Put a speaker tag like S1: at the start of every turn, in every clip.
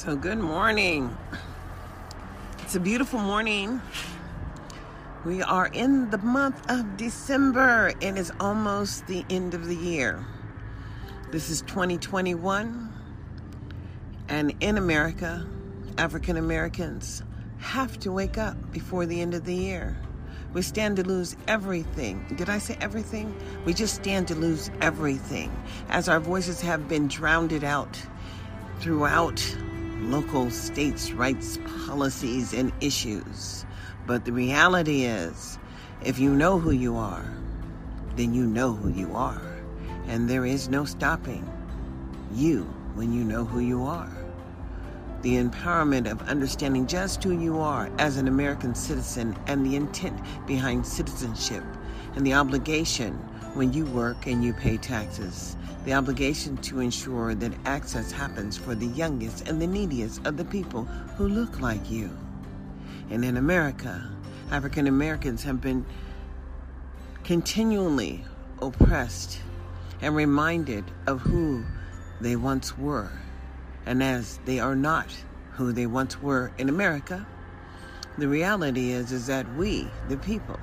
S1: So, good morning. It's a beautiful morning. We are in the month of December. It is almost the end of the year. This is 2021. And in America, African Americans have to wake up before the end of the year. We stand to lose everything. Did I say everything? We just stand to lose everything as our voices have been drowned out throughout local states' rights policies and issues. But the reality is, if you know who you are, then you know who you are. And there is no stopping you when you know who you are. The empowerment of understanding just who you are as an American citizen and the intent behind citizenship and the obligation when you work and you pay taxes the obligation to ensure that access happens for the youngest and the neediest of the people who look like you. And in America, African Americans have been continually oppressed and reminded of who they once were. And as they are not who they once were in America, the reality is is that we, the people,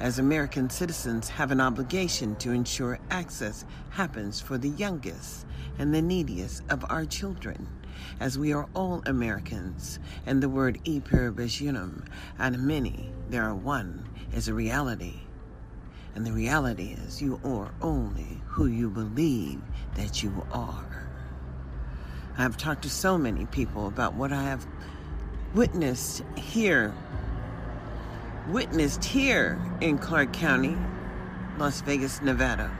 S1: as American citizens, have an obligation to ensure access happens for the youngest and the neediest of our children, as we are all Americans, and the word e pluribus unum, and many, there are one, is a reality. And the reality is you are only who you believe that you are. I have talked to so many people about what I have witnessed here witnessed here in Clark County, Las Vegas, Nevada,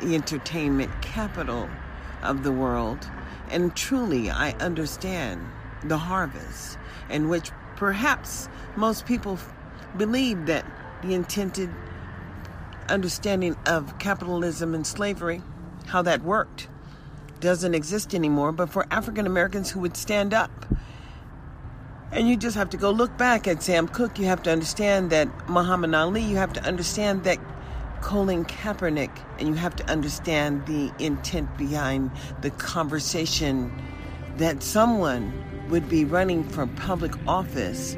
S1: the entertainment capital of the world. And truly, I understand the harvest, in which perhaps most people believe that the intended understanding of capitalism and slavery, how that worked, doesn't exist anymore. But for African Americans who would stand up and you just have to go look back at Sam Cooke. You have to understand that Muhammad Ali. You have to understand that Colin Kaepernick. And you have to understand the intent behind the conversation that someone would be running for public office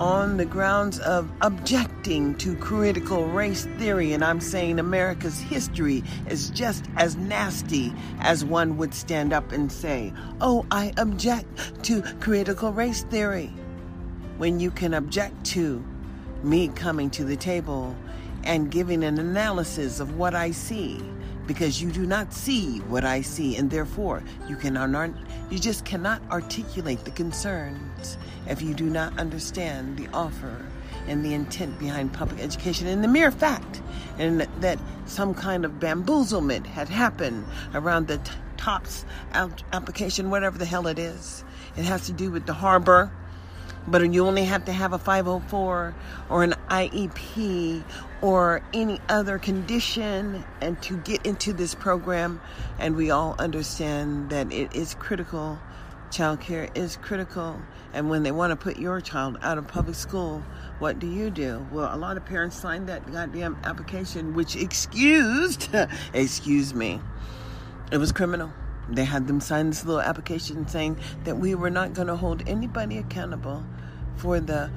S1: on the grounds of objecting to critical race theory. And I'm saying America's history is just as nasty as one would stand up and say, Oh, I object to critical race theory. When you can object to me coming to the table and giving an analysis of what I see because you do not see what I see, and therefore you cannot, you just cannot articulate the concerns if you do not understand the offer and the intent behind public education and the mere fact and that some kind of bamboozlement had happened around the t- TOPS application, whatever the hell it is. It has to do with the harbor but you only have to have a 504 or an IEP or any other condition and to get into this program. And we all understand that it is critical. Childcare is critical. And when they want to put your child out of public school what do you do? Well a lot of parents sign that goddamn application which excused excuse me it was criminal. They had them sign this little application saying that we were not going to hold anybody accountable for the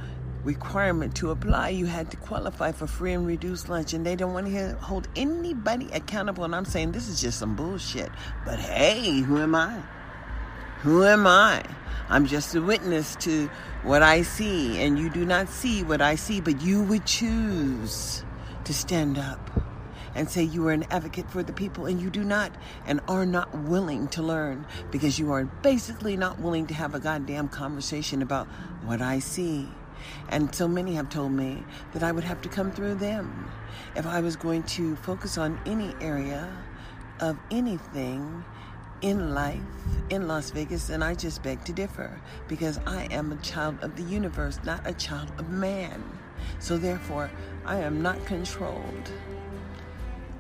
S1: requirement to apply, you had to qualify for free and reduced lunch, and they don't want to hold anybody accountable. And I'm saying this is just some bullshit. But hey, who am I? Who am I? I'm just a witness to what I see, and you do not see what I see, but you would choose to stand up and say you are an advocate for the people and you do not and are not willing to learn because you are basically not willing to have a goddamn conversation about what I see. And so many have told me that I would have to come through them if I was going to focus on any area of anything in life in Las Vegas, and I just beg to differ because I am a child of the universe, not a child of man. So therefore, I am not controlled.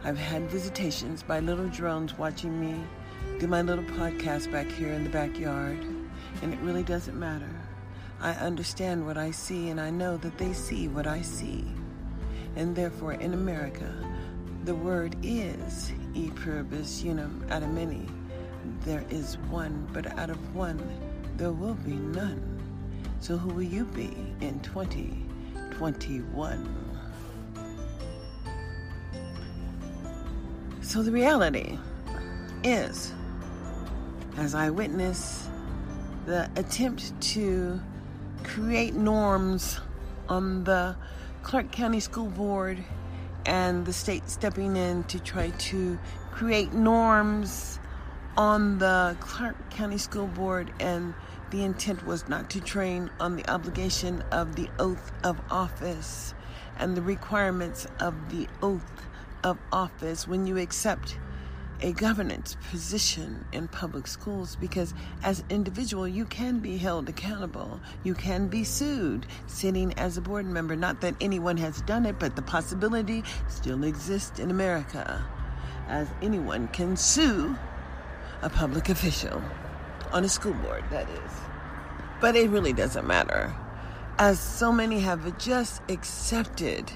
S1: I've had visitations by little drones watching me do my little podcast back here in the backyard, and it really doesn't matter. I understand what I see, and I know that they see what I see. And therefore, in America, the word is e pluribus unum out of many. There is one, but out of one, there will be none. So who will you be in 2021? So the reality is, as I witness the attempt to create norms on the Clark County School Board and the state stepping in to try to create norms on the Clark County School Board, and the intent was not to train on the obligation of the oath of office and the requirements of the oath of office when you accept a governance position in public schools because as an individual you can be held accountable. You can be sued sitting as a board member. Not that anyone has done it but the possibility still exists in america as anyone can sue a public official on a school board that is. But it really doesn't matter. As so many have just accepted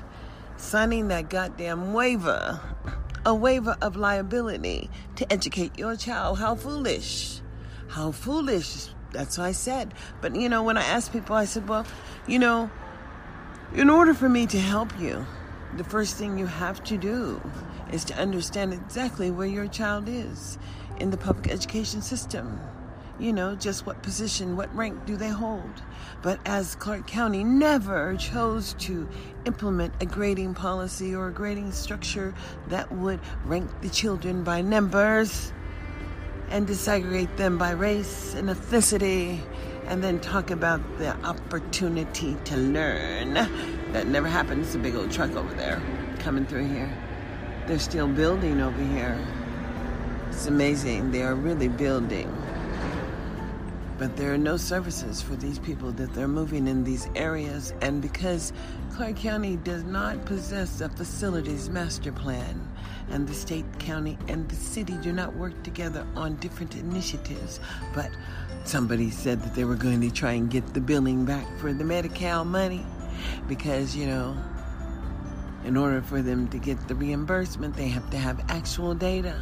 S1: signing that goddamn waiver a waiver of liability to educate your child. How foolish. How foolish. That's what I said. But you know, when I asked people, I said, well, you know, in order for me to help you, the first thing you have to do is to understand exactly where your child is in the public education system you know, just what position, what rank do they hold. But as Clark County never chose to implement a grading policy or a grading structure that would rank the children by numbers and disaggregate them by race and ethnicity and then talk about the opportunity to learn. That never happened. It's a big old truck over there coming through here. They're still building over here. It's amazing. They are really building. But there are no services for these people that they're moving in these areas. And because Clark County does not possess a facilities master plan, and the state, county, and the city do not work together on different initiatives, but somebody said that they were going to try and get the billing back for the Medicaid money because, you know, in order for them to get the reimbursement, they have to have actual data.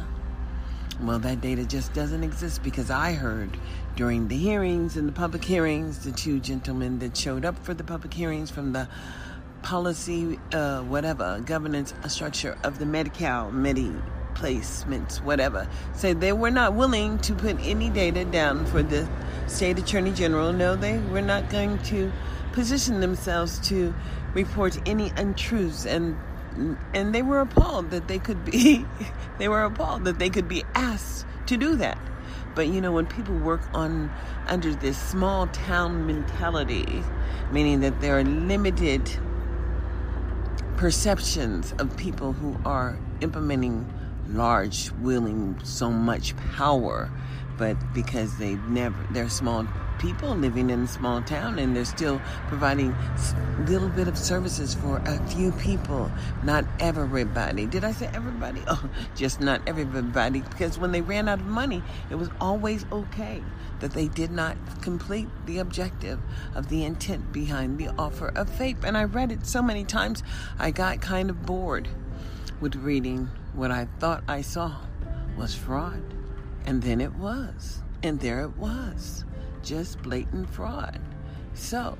S1: Well, that data just doesn't exist because I heard during the hearings and the public hearings, the two gentlemen that showed up for the public hearings from the policy, uh, whatever, governance structure of the Medicaid, Medi placements, whatever, said they were not willing to put any data down for the state attorney general. No, they were not going to position themselves to report any untruths and and they were appalled that they could be they were appalled that they could be asked to do that but you know when people work on under this small town mentality meaning that there are limited perceptions of people who are implementing large wielding so much power but because they never they're small people living in a small town and they're still providing a little bit of services for a few people. Not everybody. Did i say everybody? Oh just not everybody because when they ran out of money it was always okay that they did not complete the objective of the intent behind the offer of FAPE and i read it so many times i got kind of bored with reading what i thought i saw was fraud. And then it was. And there it was just blatant fraud. So,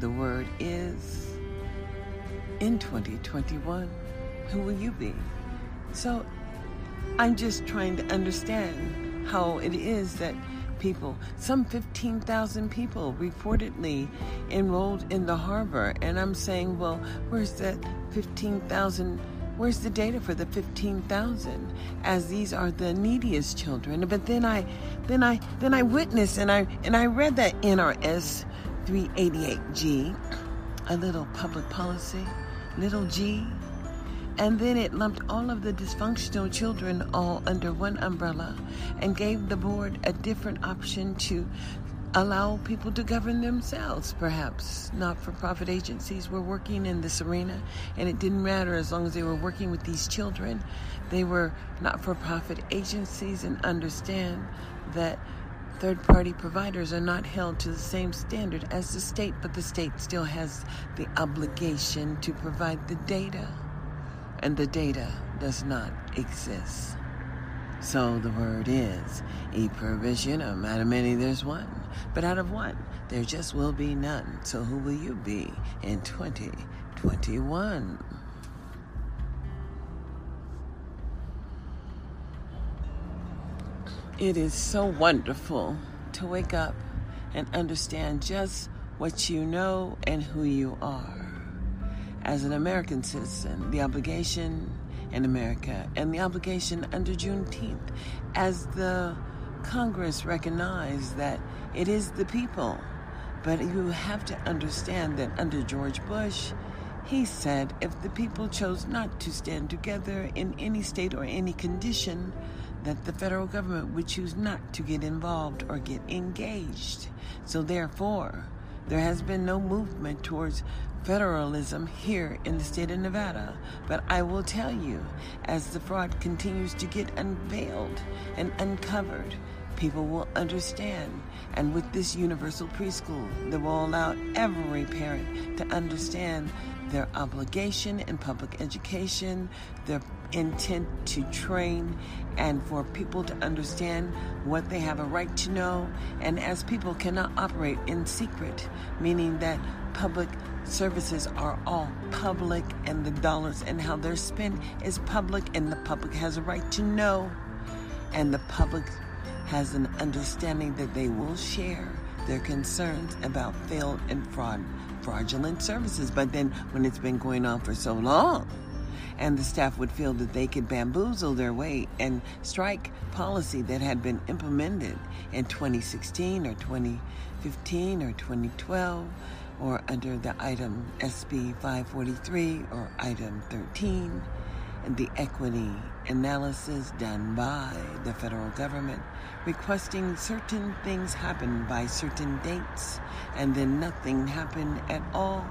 S1: the word is in 2021, who will you be? So, I'm just trying to understand how it is that people, some 15,000 people reportedly enrolled in the harbor. And I'm saying, well, where's that 15,000? Where's the data for the 15,000 as these are the neediest children? But then I then I then I witnessed and I and I read that NRS 388G, a little public policy, little G, and then it lumped all of the dysfunctional children all under one umbrella and gave the board a different option to allow people to govern themselves, perhaps. Not for profit agencies were working in this arena, and it didn't matter as long as they were working with these children. They were not for profit agencies and understand that third party providers are not held to the same standard as the state, but the state still has the obligation to provide the data, and the data does not exist. So the word is e provision of matter many there's one. But out of one, there just will be none. So who will you be in 2021? It is so wonderful to wake up and understand just what you know and who you are. As an American citizen, the obligation in America and the obligation under Juneteenth, as the Congress recognized that it is the people. But you have to understand that under George Bush, he said if the people chose not to stand together in any state or any condition, that the federal government would choose not to get involved or get engaged. So, therefore, there has been no movement towards federalism here in the state of Nevada. But I will tell you, as the fraud continues to get unveiled and uncovered, people will understand. And with this universal preschool that will allow every parent to understand their obligation in public education, their intent to train, and for people to understand what they have a right to know. And as people cannot operate in secret, meaning that public services are all public and the dollars and how they're spent is public, and the public has a right to know, and the public has an understanding that they will share their concerns about failed and fraud fraudulent services. But then when it's been going on for so long, and the staff would feel that they could bamboozle their way and strike policy that had been implemented in 2016 or 2015 or 2012 or under the item SB 543 or item 13 and the equity analysis done by the federal government requesting certain things happen by certain dates and then nothing happened at all.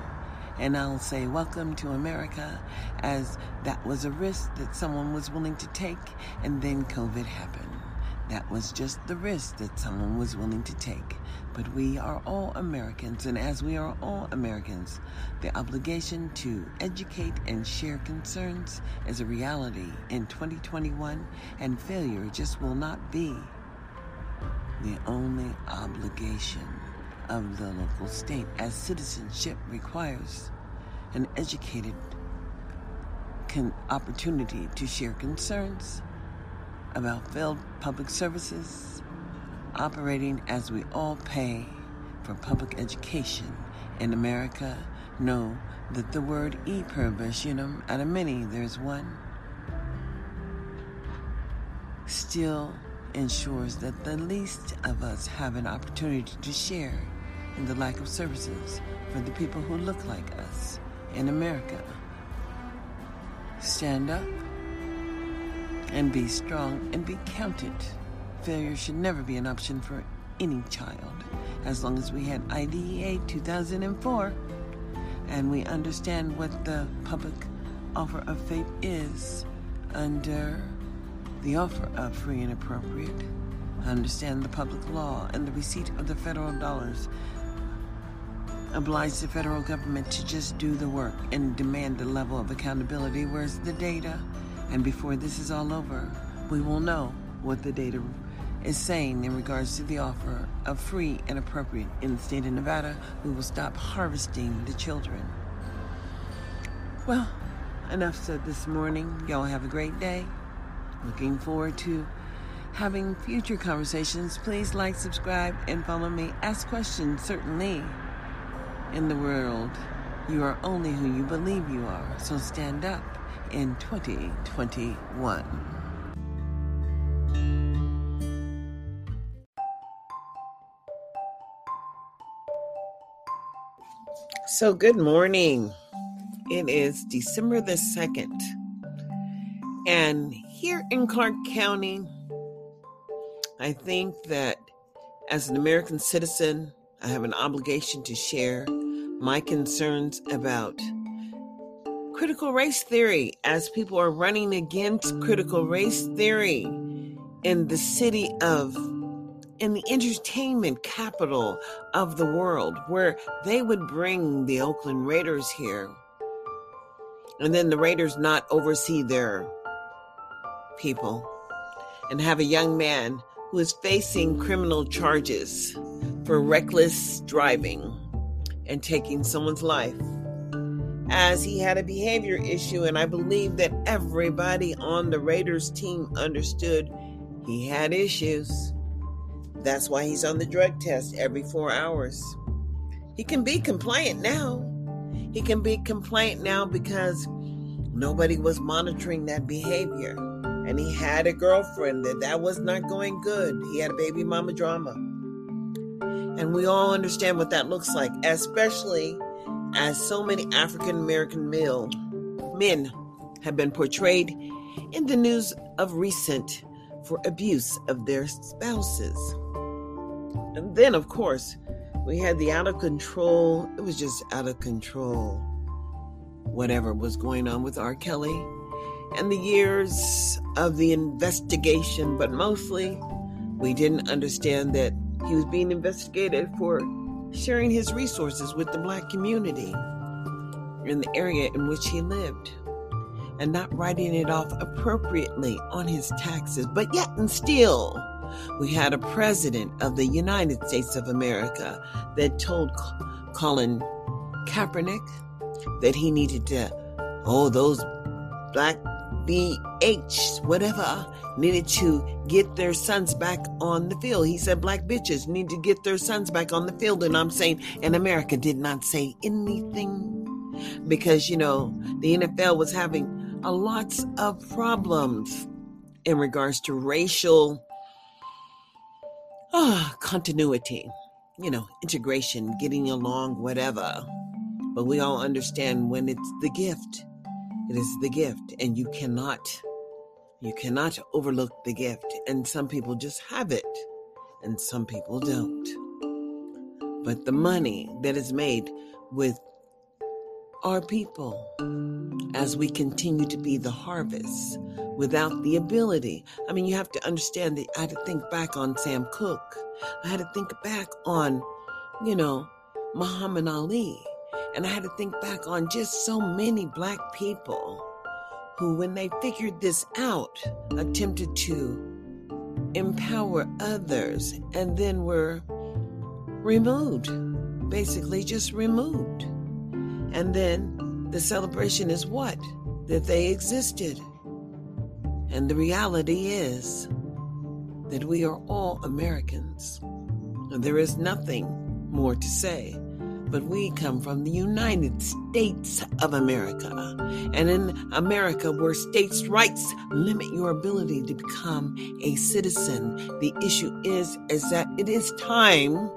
S1: And I'll say, Welcome to America, as that was a risk that someone was willing to take, and then COVID happened. That was just the risk that someone was willing to take. But we are all Americans, and as we are all Americans, the obligation to educate and share concerns is a reality in 2021, and failure just will not be the only obligation of the local state, as citizenship requires an educated opportunity to share concerns about failed public services, operating as we all pay for public education in America. Know that the word e unum, out of many, there's one, still ensures that the least of us have an opportunity to share in the lack of services for the people who look like us in America. Stand up and be strong and be counted. Failure should never be an option for any child. As long as we had IDEA 2004 and we understand what the public offer of FAPE is under the offer of free and appropriate, understand the public law and the receipt of the federal dollars oblige the federal government to just do the work and demand the level of accountability. Where's the data? And before this is all over, we will know what the data is saying in regards to the offer of free and appropriate in the state of Nevada. We will stop harvesting the children. Well, enough said this morning. Y'all have a great day. Looking forward to having future conversations. Please like, subscribe, and follow me. Ask questions, certainly. In the world, you are only who you believe you are. So stand up in 2021. So, good morning. It is December the 2nd. And here in Clark County, I think that as an American citizen, I have an obligation to share my concerns about critical race theory as people are running against critical race theory in the city of in the entertainment capital of the world where they would bring the Oakland Raiders here. And then the Raiders not oversee their people and have a young man who is facing criminal charges for reckless driving and taking someone's life. As he had a behavior issue, and I believe that everybody on the Raiders team understood he had issues. That's why he's on the drug test every four hours. He can be compliant now. He can be compliant now because nobody was monitoring that behavior. And he had a girlfriend that that was not going good. He had a baby mama drama. And we all understand what that looks like, especially as so many African American male men have been portrayed in the news of recent for abuse of their spouses. And then, of course, we had the out of control, it was just out of control, whatever was going on with R. Kelly and the years of the investigation, but mostly we didn't understand that he was being investigated for sharing his resources with the black community in the area in which he lived and not writing it off appropriately on his taxes. But yet and still, we had a president of the United States of America that told Colin Kaepernick that he needed to, oh, those black BH, whatever, needed to get their sons back on the field. He said black bitches need to get their sons back on the field. And I'm saying, and America did not say anything because, you know, the NFL was having a lots of problems in regards to racial uh, continuity, you know, integration, getting along, whatever. But we all understand when it's the gift, it is the gift, and you cannot, you cannot overlook the gift. And some people just have it, and some people don't. But the money that is made with our people as we continue to be the harvest without the ability. I mean, you have to understand that I had to think back on Sam Cooke. I had to think back on, you know, Muhammad Ali. And I had to think back on just so many black people who, when they figured this out, attempted to empower others and then were removed, basically just removed. And then the celebration is what? That they existed. And the reality is that we are all Americans. And there is nothing more to say. But we come from the United States of America. And in America, where states' rights limit your ability to become a citizen, the issue is, is that it is time,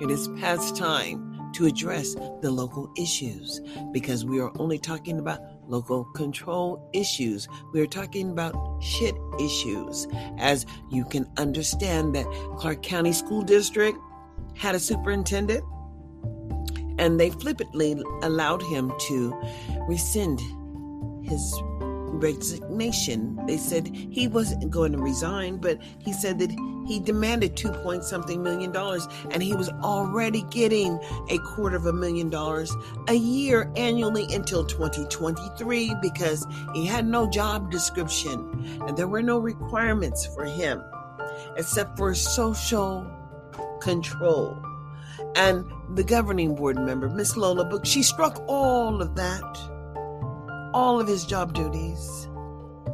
S1: it is past time to address the local issues because we are only talking about local control issues. We are talking about shit issues. As you can understand that Clark County School District had a superintendent and they flippantly allowed him to rescind his resignation. They said he wasn't going to resign, but he said that he demanded two point something million dollars, and he was already getting a quarter of a million dollars a year annually until 2023 because he had no job description and there were no requirements for him except for social control. And the governing board member, Miss Lola Book, she struck all of that, all of his job duties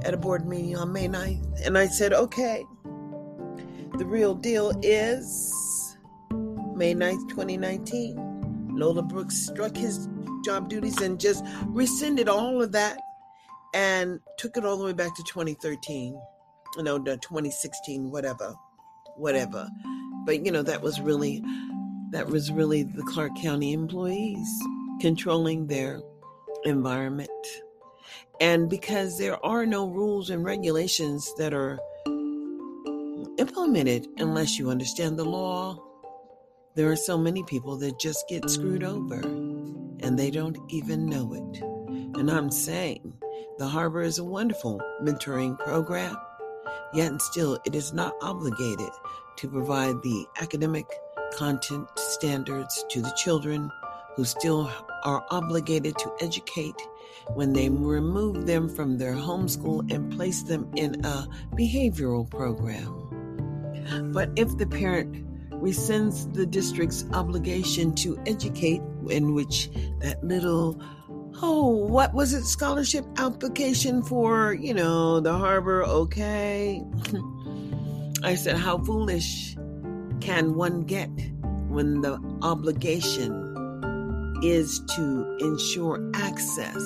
S1: at a board meeting on May 9th. And I said, okay, the real deal is May 9th, 2019. Lola Brooks struck his job duties and just rescinded all of that and took it all the way back to 2013. You know, 2016, whatever, whatever. But you know, that was really that was really the Clark County employees controlling their environment. And because there are no rules and regulations that are implemented unless you understand the law. There are so many people that just get screwed over and they don't even know it. And I'm saying the Harbor is a wonderful mentoring program, yet and still it is not obligated to provide the academic content standards to the children who still are obligated to educate when they remove them from their homeschool and place them in a behavioral program. But if the parent rescinds the district's obligation to educate, in which that little oh, what was it? Scholarship application for, you know, the harbor. Okay. I said, how foolish can one get when the obligation is to ensure access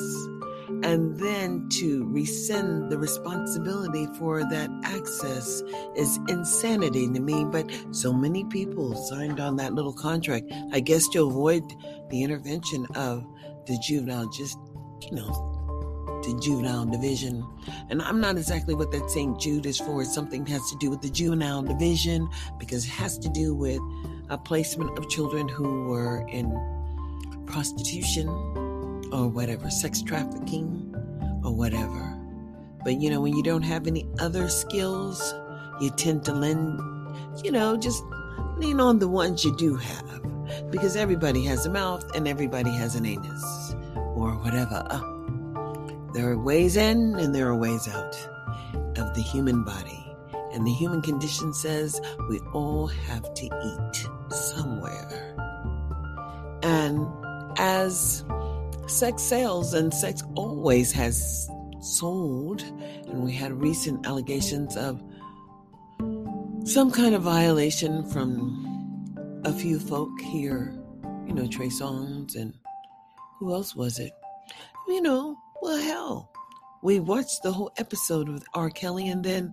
S1: and then to rescind the responsibility for that access is insanity to me. But so many people signed on that little contract, I guess to avoid the intervention of the juvenile, just, you know, the juvenile division. And I'm not exactly what that St. Jude is for. It's something that has to do with the juvenile division because it has to do with a placement of children who were in prostitution or whatever, sex trafficking or whatever. But you know, when you don't have any other skills, you tend to lend, you know, just lean on the ones you do have. Because everybody has a mouth and everybody has an anus or whatever. There are ways in and there are ways out of the human body. And the human condition says we all have to eat somewhere. And as sex sells and sex always has sold, and we had recent allegations of some kind of violation from a few folk here, you know, Trey Songz and who else was it? You know, well, hell, we watched the whole episode with R. Kelly and then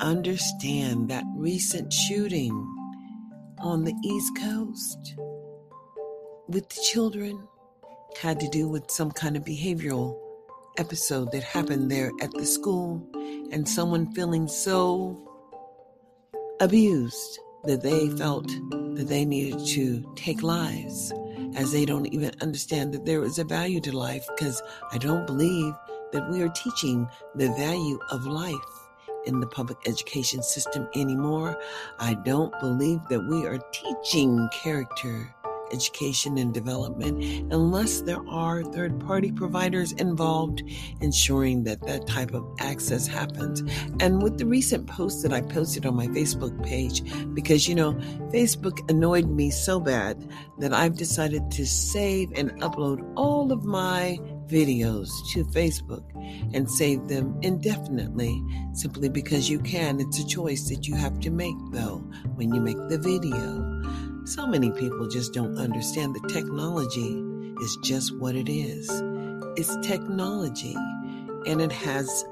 S1: understand that recent shooting on the East Coast with the children had to do with some kind of behavioral episode that happened there at the school and someone feeling so abused that they felt that they needed to take lives as they don't even understand that there is a value to life because I don't believe that we are teaching the value of life in the public education system anymore. I don't believe that we are teaching character education and development unless there are third party providers involved ensuring that that type of access happens. And with the recent post that I posted on my Facebook page, because you know, Facebook annoyed me so bad that I've decided to save and upload all of my videos to Facebook and save them indefinitely simply because you can. It's a choice that you have to make though when you make the video. So many people just don't understand that technology is just what it is. It's technology and it has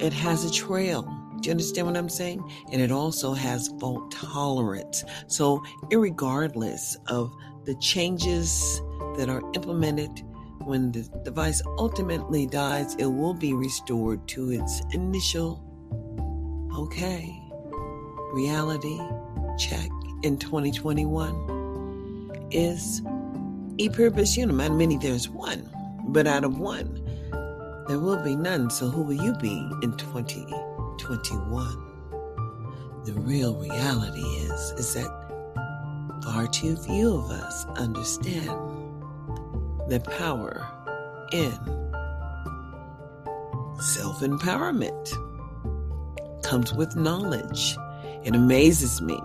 S1: it has a trail. Do you understand what I'm saying? And it also has fault tolerance. So, regardless of the changes that are implemented when the device ultimately dies, it will be restored to its initial okay reality check in 2021 is e pluribus unum. And many there's one, but out of one, there will be none. So who will you be in 2021? The real reality is, is that far too few of us understand the power in self empowerment comes with knowledge. It amazes me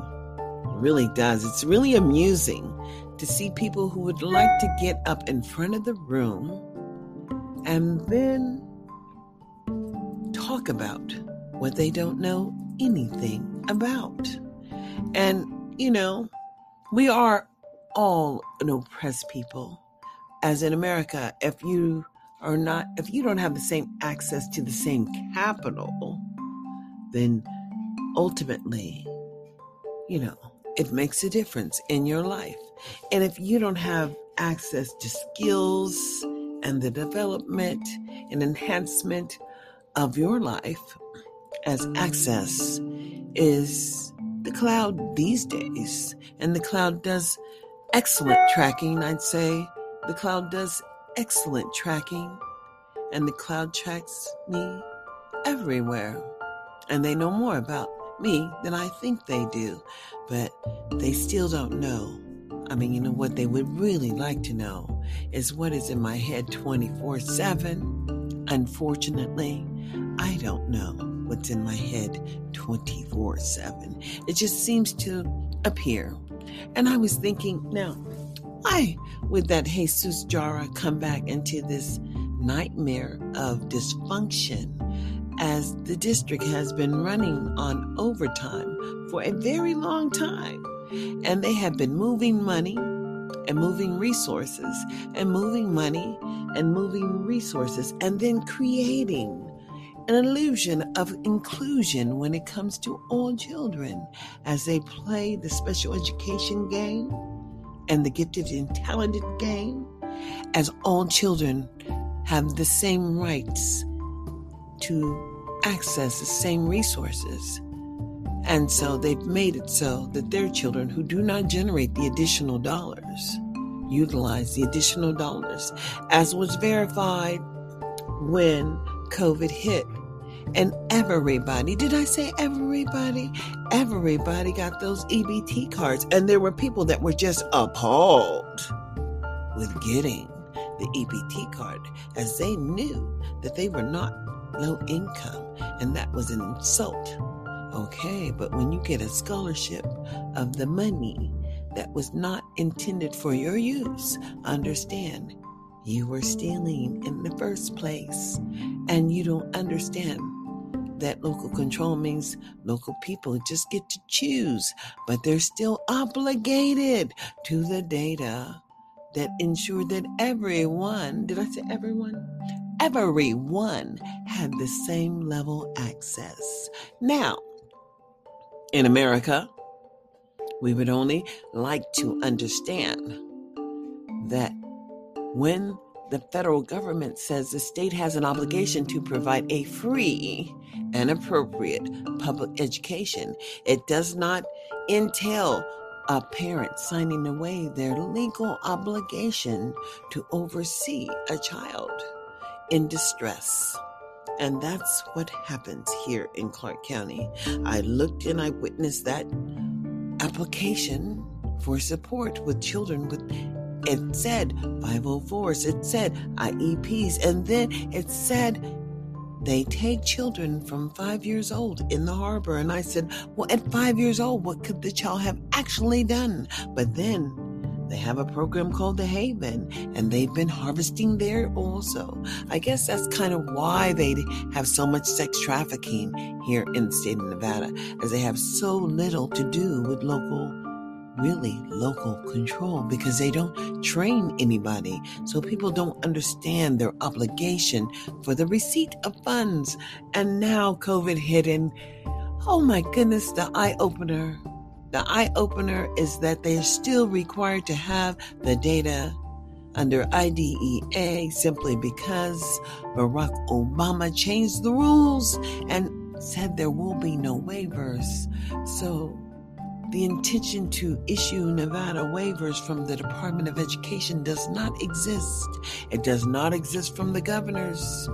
S1: really does. It's really amusing to see people who would like to get up in front of the room and then talk about what they don't know anything about. And, you know, we are all an oppressed people. As in America, if you are not, if you don't have the same access to the same capital, then ultimately, you know, it makes a difference in your life. And if you don't have access to skills and the development and enhancement of your life, as access is the cloud these days, and the cloud does excellent tracking, I'd say. The cloud does excellent tracking, and the cloud tracks me everywhere. And they know more about me than I think they do, but they still don't know. I mean, you know, what they would really like to know is what is in my head 24 7. Unfortunately, I don't know what's in my head 24 7. It just seems to appear. And I was thinking, now, why would that Jesus Jara come back into this nightmare of dysfunction as the district has been running on overtime for a very long time? And they have been moving money and moving resources and moving money and moving resources and then creating an illusion of inclusion when it comes to all children as they play the special education game and the gifted and talented game, as all children have the same rights to access the same resources. And so they've made it so that their children who do not generate the additional dollars utilize the additional dollars, as was verified when COVID hit. And everybody, did I say everybody? Everybody got those EBT cards. And there were people that were just appalled with getting the EBT card as they knew that they were not low income and that was an insult. Okay, but when you get a scholarship of the money that was not intended for your use, understand you were stealing in the first place and you don't understand that local control means local people just get to choose, but they're still obligated to the data that ensure that everyone, did I say everyone? Everyone had the same level access. Now, in America, we would only like to understand that when the federal government says the state has an obligation to provide a free and appropriate public education, it does not entail a parent signing away their legal obligation to oversee a child in distress. And that's what happens here in Clark County. I looked and I witnessed that application for support with children with it said 504s, it said IEPs, and then it said they take children from five years old in the harbor. And I said, Well, at five years old, what could the child have actually done? But then they have a program called The Haven, and they've been harvesting there also. I guess that's kind of why they have so much sex trafficking here in the state of Nevada, as they have so little to do with local really local control because they don't train anybody. So people don't understand their obligation for the receipt of funds. And now COVID hit and oh my goodness, the eye opener. The eye opener is that they're still required to have the data under IDEA simply because Barack Obama changed the rules and said there will be no waivers. So the intention to issue Nevada waivers from the Department of Education does not exist. It does not exist from the governor's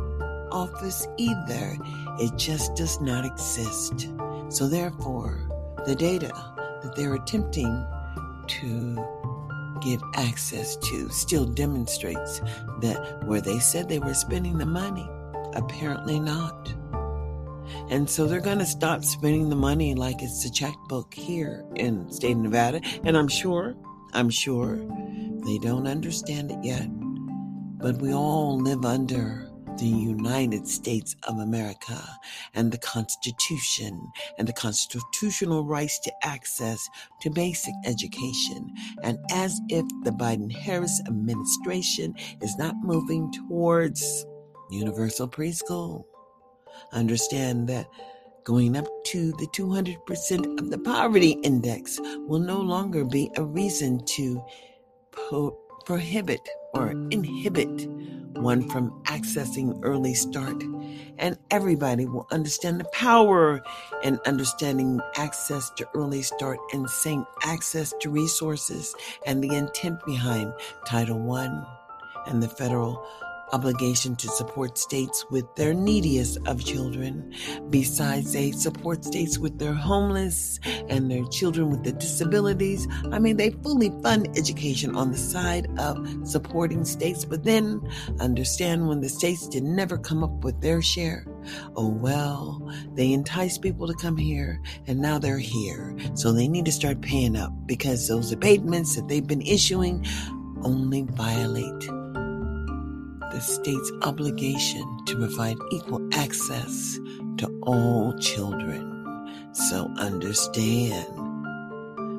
S1: office either. It just does not exist. So, therefore, the data that they're attempting to get access to still demonstrates that where they said they were spending the money, apparently not. And so they're going to stop spending the money like it's a checkbook here in state of Nevada. And I'm sure, I'm sure they don't understand it yet. But we all live under the United States of America and the Constitution and the constitutional rights to access to basic education. And as if the Biden Harris administration is not moving towards universal preschool Understand that going up to the 200% of the poverty index will no longer be a reason to po- prohibit or inhibit one from accessing early start. And everybody will understand the power in understanding access to early start and saying access to resources and the intent behind Title I and the federal obligation to support states with their neediest of children. Besides, they support states with their homeless and their children with the disabilities. I mean, they fully fund education on the side of supporting states, but then understand when the states did never come up with their share Oh, well, they entice people to come here and now they're here. So they need to start paying up because those abatements that they've been issuing only violate the state's obligation to provide equal access to all children. So understand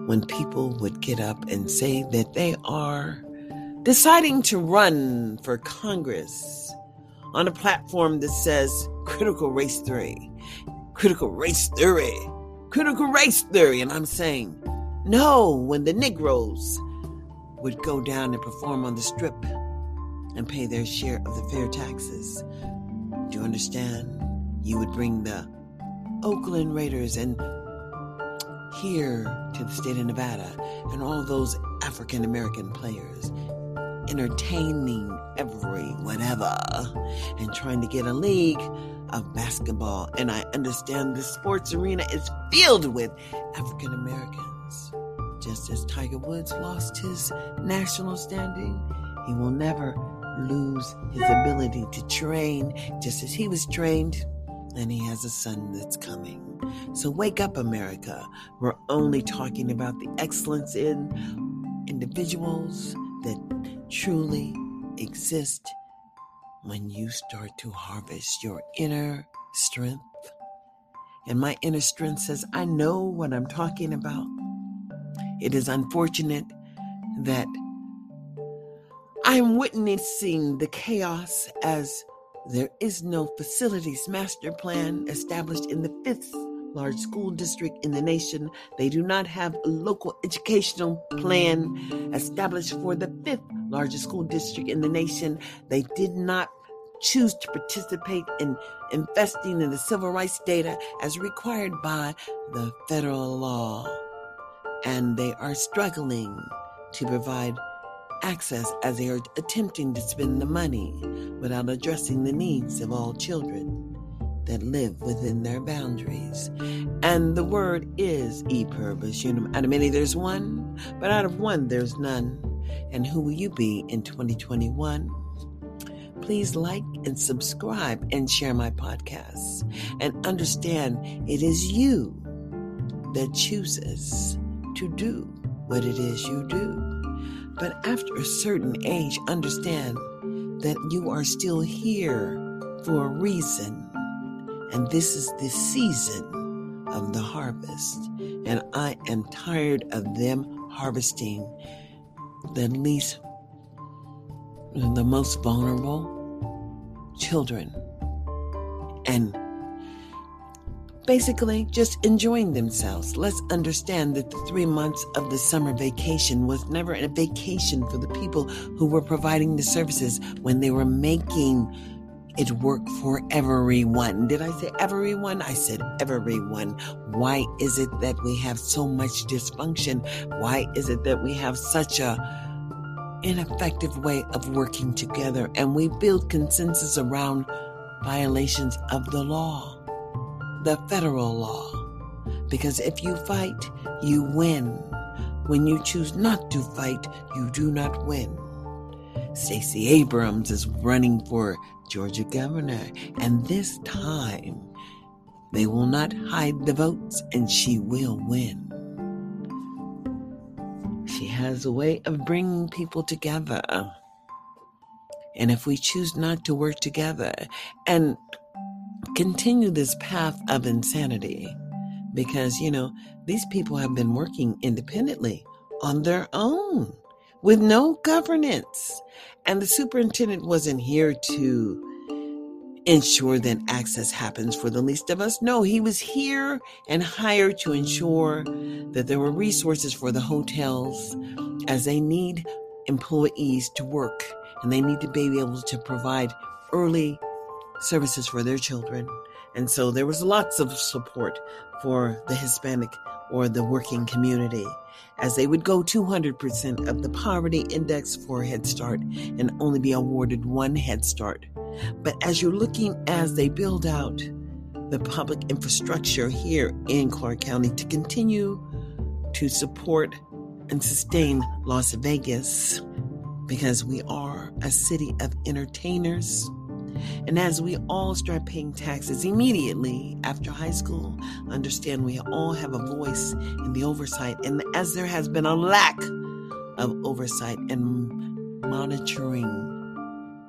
S1: when people would get up and say that they are deciding to run for Congress on a platform that says critical race theory, critical race theory, critical race theory. And I'm saying, no, when the Negroes would go down and perform on the strip and pay their share of the fair taxes. Do you understand? You would bring the Oakland Raiders and here to the state of Nevada and all those African American players entertaining every whatever and trying to get a league of basketball. And I understand the sports arena is filled with African Americans. Just as Tiger Woods lost his national standing, he will never lose his ability to train just as he was trained. And he has a son that's coming. So wake up, America. We're only talking about the excellence in individuals that truly exist when you start to harvest your inner strength. And my inner strength says, I know what I'm talking about. It is unfortunate that I'm witnessing the chaos as there is no facilities master plan established in the fifth large school district in the nation. They do not have a local educational plan established for the fifth largest school district in the nation. They did not choose to participate in investing in the civil rights data as required by the federal law and they are struggling to provide access as they are attempting to spend the money without addressing the needs of all children that live within their boundaries. And the word is e pluribus unum. Out of many, there's one, but out of one, there's none. And who will you be in 2021? Please like and subscribe and share my podcasts. And understand it is you that chooses to do what it is you do. But after a certain age, understand that you are still here for a reason. And this is the season of the harvest. And I am tired of them harvesting the least, the most vulnerable children and basically just enjoying themselves. Let's understand that the three months of the summer vacation was never a vacation for the people who were providing the services when they were making it work for everyone. Did I say everyone? I said everyone. Why is it that we have so much dysfunction? Why is it that we have such a ineffective way of working together and we build consensus around violations of the law? The federal law. Because if you fight, you win. When you choose not to fight, you do not win. Stacey Abrams is running for Georgia governor, and this time they will not hide the votes and she will win. She has a way of bringing people together. And if we choose not to work together and continue this path of insanity because, you know, these people have been working independently on their own with no governance. And the superintendent wasn't here to ensure that access happens for the least of us. No, he was here and hired to ensure that there were resources for the hotels as they need employees to work and they need to be able to provide early services for their children. And so there was lots of support for the Hispanic or the working community as they would go 200% of the poverty index for Head Start and only be awarded one Head Start. But as you're looking as they build out the public infrastructure here in Clark County to continue to support and sustain Las Vegas, because we are a city of entertainers And as we all start paying taxes immediately after high school, understand we all have a voice in the oversight. And as there has been a lack of oversight and monitoring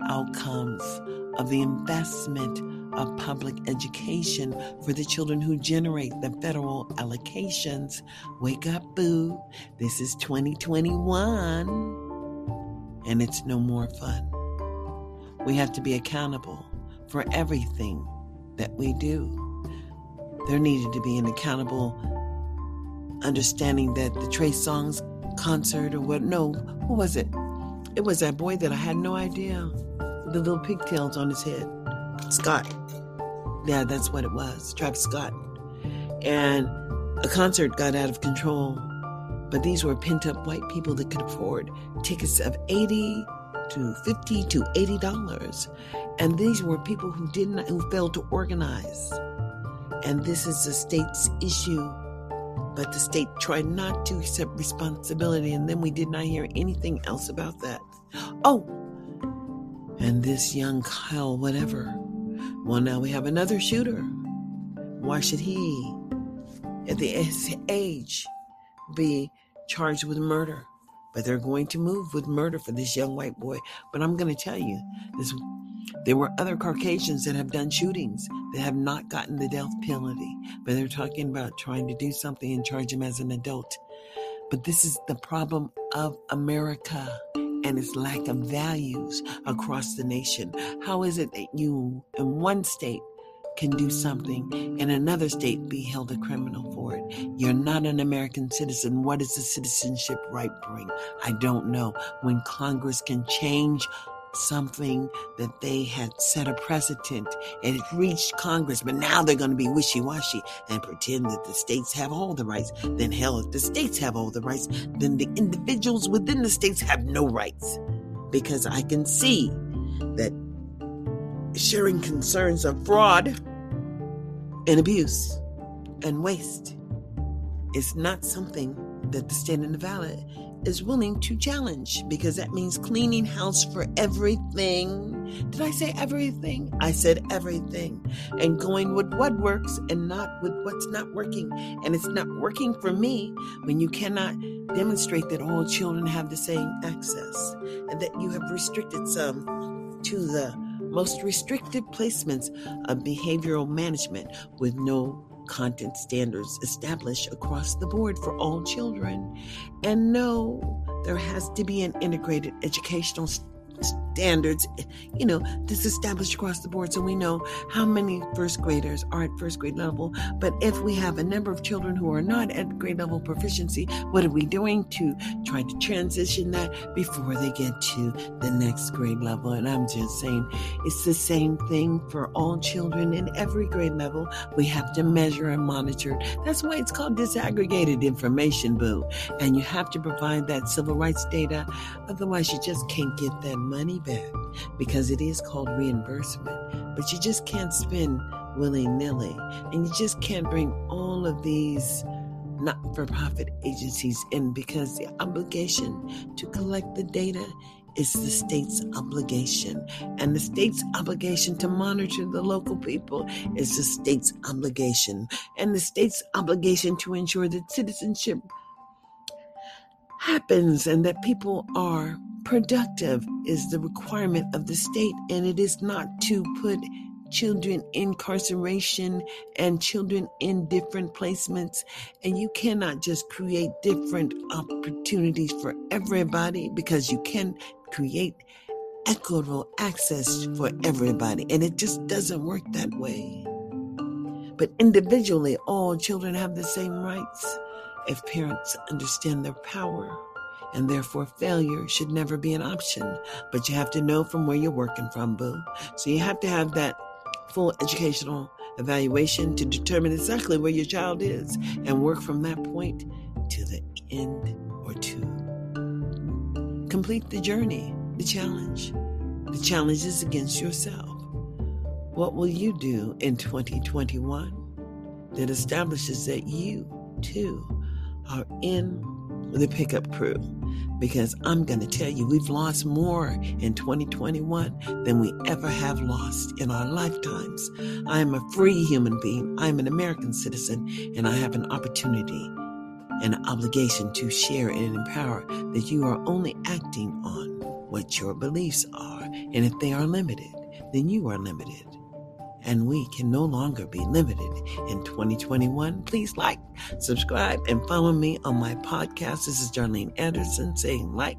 S1: outcomes of the investment of public education for the children who generate the federal allocations. Wake up, boo. This is 2021, and it's no more fun. We have to be accountable for everything that we do. There needed to be an accountable understanding that the Trey Songz concert or what, no, who was it? It was that boy that I had no idea. The little pigtails on his head. Scott. Yeah, that's what it was. Travis Scott. And a concert got out of control. But these were pent up white people that could afford tickets of 80 to 50 to 80 dollars. And these were people who didn't who failed to organize. And this is the state's issue. But the state tried not to accept responsibility, and then we did not hear anything else about that. Oh, and this young Kyle, whatever, well, now we have another shooter. Why should he, at the age, be charged with murder? But they're going to move with murder for this young white boy. But I'm going to tell you, this, there were other Caucasians that have done shootings that have not gotten the death penalty. But they're talking about trying to do something and charge him as an adult. But this is the problem of America and its lack of values across the nation. How is it that you, in one state, can do something in another state be held a criminal for it? You're not an American citizen. What does the citizenship right bring? I don't know. When Congress can change something that they had set a precedent and it reached Congress, but now they're going to be wishy washy and pretend that the states have all the rights. Then, hell, if the states have all the rights, then the individuals within the states have no rights. Because I can see that sharing concerns of fraud and abuse and waste is not something that the state of Nevada is willing to challenge because that means cleaning house for everything. Did I say everything? I said everything. And going with what works and not with what's not working. And it's not working for me when you cannot demonstrate that all children have the same access and that you have restricted some to the most restrictive placements of behavioral management with no content standards established across the board for all children. And no, there has to be an integrated educational standards, you know, this established across the board. So we know how many first graders are at first grade level. But if we have a number of children who are not at grade level proficiency, what are we doing to try to transition that before they get to the next grade level? And I'm just saying it's the same thing for all children in every grade level. We have to measure and monitor. That's why it's called disaggregated information, boo. And you have to provide that civil rights data. Otherwise, you just can't get that money back because it is called reimbursement. But you just can't spend willy nilly. And you just can't bring all of these not for profit agencies in because the obligation to collect the data is the state's obligation. And the state's obligation to monitor the local people is the state's obligation. And the state's obligation to ensure that citizenship happens and that people are productive is the requirement of the state, and it is not to put children in incarceration and children in different placements. And you cannot just create different opportunities for everybody because you can create equitable access for everybody. And it just doesn't work that way. But individually, all children have the same rights if parents understand their power and therefore failure should never be an option. But you have to know from where you're working from, boo. So you have to have that full educational evaluation to determine exactly where your child is and work from that point to the end or to complete the journey, the challenge. The challenge is against yourself. What will you do in 2021 that establishes that you too are in the pickup crew because I'm going to tell you, we've lost more in 2021 than we ever have lost in our lifetimes. I am a free human being. I'm an American citizen, and I have an opportunity and an obligation to share and empower that you are only acting on what your beliefs are. And if they are limited, then you are limited and we can no longer be limited in 2021. Please like, subscribe, and follow me on my podcast. This is Darlene Anderson saying like,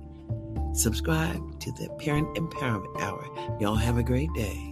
S1: subscribe to the Parent Empowerment Hour. Y'all have a great day.